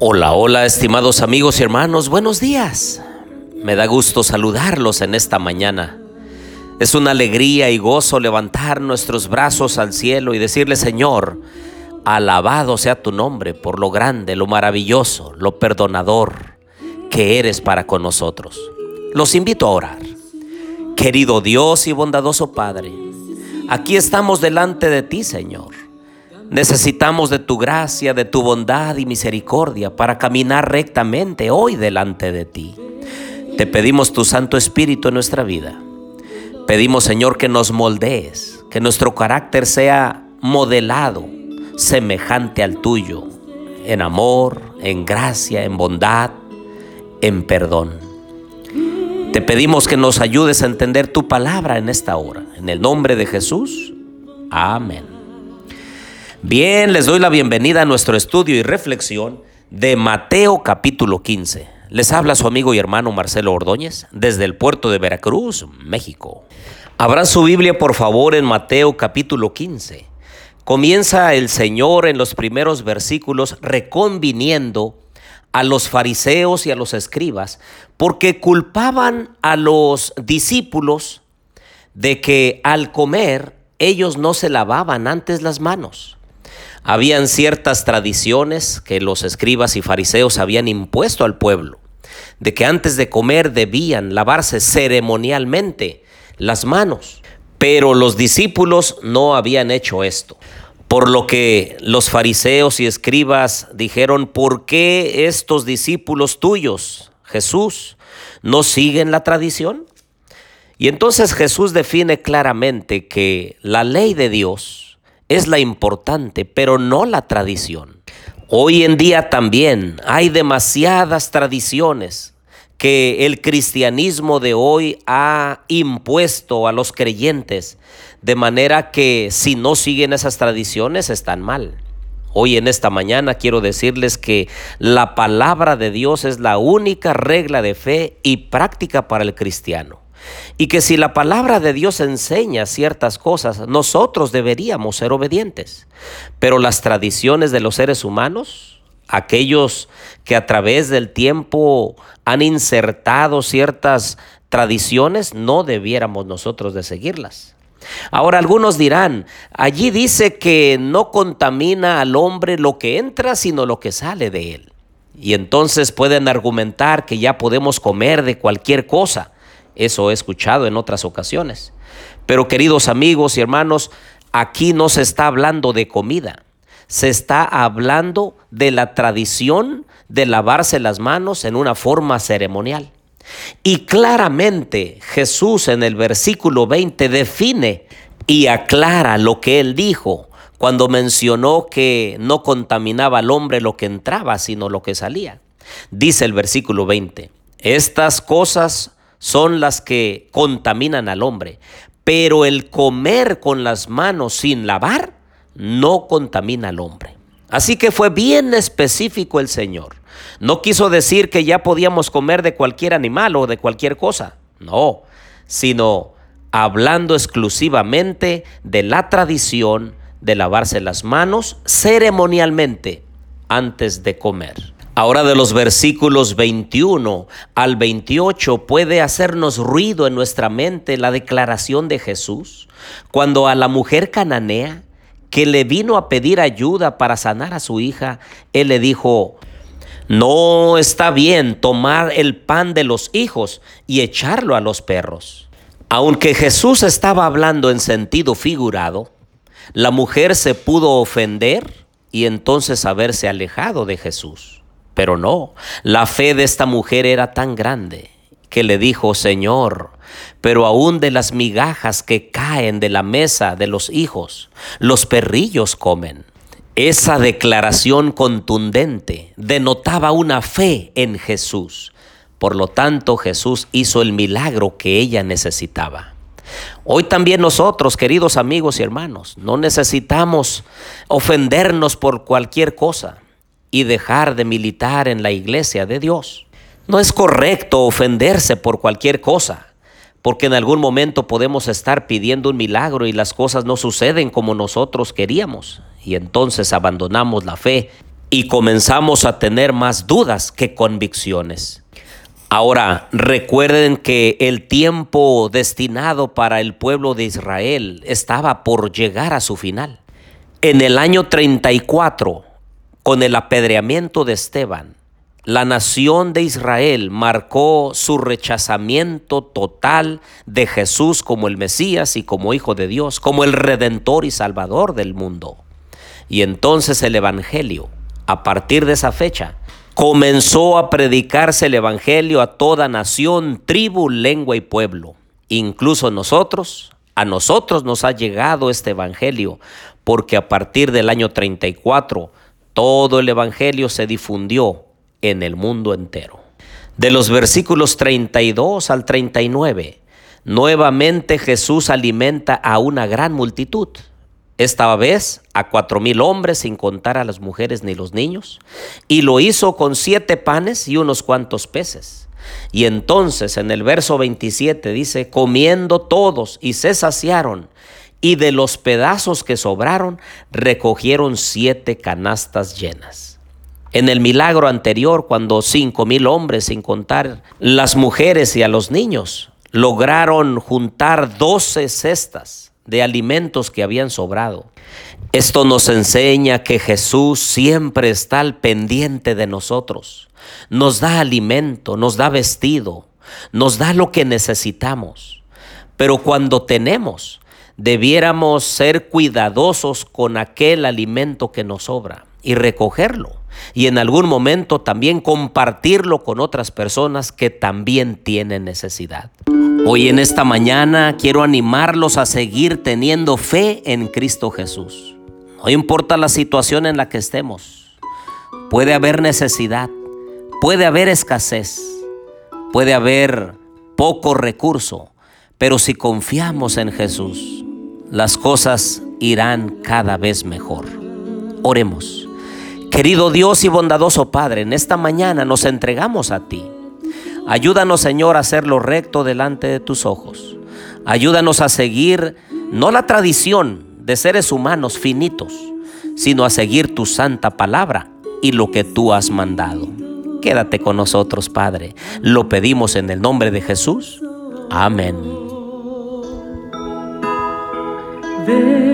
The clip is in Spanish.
Hola, hola, estimados amigos y hermanos, buenos días. Me da gusto saludarlos en esta mañana. Es una alegría y gozo levantar nuestros brazos al cielo y decirle, Señor, alabado sea tu nombre por lo grande, lo maravilloso, lo perdonador que eres para con nosotros. Los invito a orar. Querido Dios y bondadoso Padre, aquí estamos delante de ti, Señor Necesitamos de tu gracia, de tu bondad y misericordia para caminar rectamente hoy delante de ti. Te pedimos tu Santo Espíritu en nuestra vida. Pedimos, Señor, que nos moldees, que nuestro carácter sea modelado, semejante al tuyo, en amor, en gracia, en bondad, en perdón. Te pedimos que nos ayudes a entender tu palabra en esta hora. En el nombre de Jesús. Amén. Bien, les doy la bienvenida a nuestro estudio y reflexión de Mateo capítulo 15. Les habla su amigo y hermano Marcelo Ordóñez desde el puerto de Veracruz, México. Abran su Biblia por favor en Mateo capítulo 15. Comienza el Señor en los primeros versículos reconviniendo a los fariseos y a los escribas porque culpaban a los discípulos de que al comer ellos no se lavaban antes las manos. Habían ciertas tradiciones que los escribas y fariseos habían impuesto al pueblo, de que antes de comer debían lavarse ceremonialmente las manos, pero los discípulos no habían hecho esto. Por lo que los fariseos y escribas dijeron, ¿por qué estos discípulos tuyos, Jesús, no siguen la tradición? Y entonces Jesús define claramente que la ley de Dios, es la importante, pero no la tradición. Hoy en día también hay demasiadas tradiciones que el cristianismo de hoy ha impuesto a los creyentes, de manera que si no siguen esas tradiciones están mal. Hoy en esta mañana quiero decirles que la palabra de Dios es la única regla de fe y práctica para el cristiano. Y que si la palabra de Dios enseña ciertas cosas, nosotros deberíamos ser obedientes. Pero las tradiciones de los seres humanos, aquellos que a través del tiempo han insertado ciertas tradiciones, no debiéramos nosotros de seguirlas. Ahora algunos dirán, allí dice que no contamina al hombre lo que entra, sino lo que sale de él. Y entonces pueden argumentar que ya podemos comer de cualquier cosa. Eso he escuchado en otras ocasiones. Pero queridos amigos y hermanos, aquí no se está hablando de comida, se está hablando de la tradición de lavarse las manos en una forma ceremonial. Y claramente Jesús en el versículo 20 define y aclara lo que él dijo cuando mencionó que no contaminaba al hombre lo que entraba, sino lo que salía. Dice el versículo 20, estas cosas son las que contaminan al hombre, pero el comer con las manos sin lavar no contamina al hombre. Así que fue bien específico el Señor. No quiso decir que ya podíamos comer de cualquier animal o de cualquier cosa, no, sino hablando exclusivamente de la tradición de lavarse las manos ceremonialmente antes de comer. Ahora de los versículos 21 al 28 puede hacernos ruido en nuestra mente la declaración de Jesús cuando a la mujer cananea que le vino a pedir ayuda para sanar a su hija, él le dijo, no está bien tomar el pan de los hijos y echarlo a los perros. Aunque Jesús estaba hablando en sentido figurado, la mujer se pudo ofender y entonces haberse alejado de Jesús. Pero no, la fe de esta mujer era tan grande que le dijo, Señor, pero aún de las migajas que caen de la mesa de los hijos, los perrillos comen. Esa declaración contundente denotaba una fe en Jesús. Por lo tanto, Jesús hizo el milagro que ella necesitaba. Hoy también nosotros, queridos amigos y hermanos, no necesitamos ofendernos por cualquier cosa y dejar de militar en la iglesia de Dios. No es correcto ofenderse por cualquier cosa, porque en algún momento podemos estar pidiendo un milagro y las cosas no suceden como nosotros queríamos, y entonces abandonamos la fe y comenzamos a tener más dudas que convicciones. Ahora, recuerden que el tiempo destinado para el pueblo de Israel estaba por llegar a su final. En el año 34, con el apedreamiento de Esteban, la nación de Israel marcó su rechazamiento total de Jesús como el Mesías y como Hijo de Dios, como el Redentor y Salvador del mundo. Y entonces el Evangelio, a partir de esa fecha, comenzó a predicarse el Evangelio a toda nación, tribu, lengua y pueblo. Incluso nosotros, a nosotros nos ha llegado este Evangelio, porque a partir del año 34, todo el Evangelio se difundió en el mundo entero. De los versículos 32 al 39, nuevamente Jesús alimenta a una gran multitud. Esta vez a cuatro mil hombres sin contar a las mujeres ni los niños, y lo hizo con siete panes y unos cuantos peces. Y entonces en el verso 27 dice, comiendo todos y se saciaron, y de los pedazos que sobraron recogieron siete canastas llenas. En el milagro anterior, cuando cinco mil hombres, sin contar las mujeres y a los niños, lograron juntar doce cestas de alimentos que habían sobrado. Esto nos enseña que Jesús siempre está al pendiente de nosotros. Nos da alimento, nos da vestido, nos da lo que necesitamos. Pero cuando tenemos, debiéramos ser cuidadosos con aquel alimento que nos sobra y recogerlo y en algún momento también compartirlo con otras personas que también tienen necesidad. Hoy en esta mañana quiero animarlos a seguir teniendo fe en Cristo Jesús. No importa la situación en la que estemos, puede haber necesidad, puede haber escasez, puede haber poco recurso, pero si confiamos en Jesús, las cosas irán cada vez mejor. Oremos. Querido Dios y bondadoso Padre, en esta mañana nos entregamos a ti. Ayúdanos, Señor, a hacer lo recto delante de tus ojos. Ayúdanos a seguir no la tradición de seres humanos finitos, sino a seguir tu santa palabra y lo que tú has mandado. Quédate con nosotros, Padre. Lo pedimos en el nombre de Jesús. Amén. bed.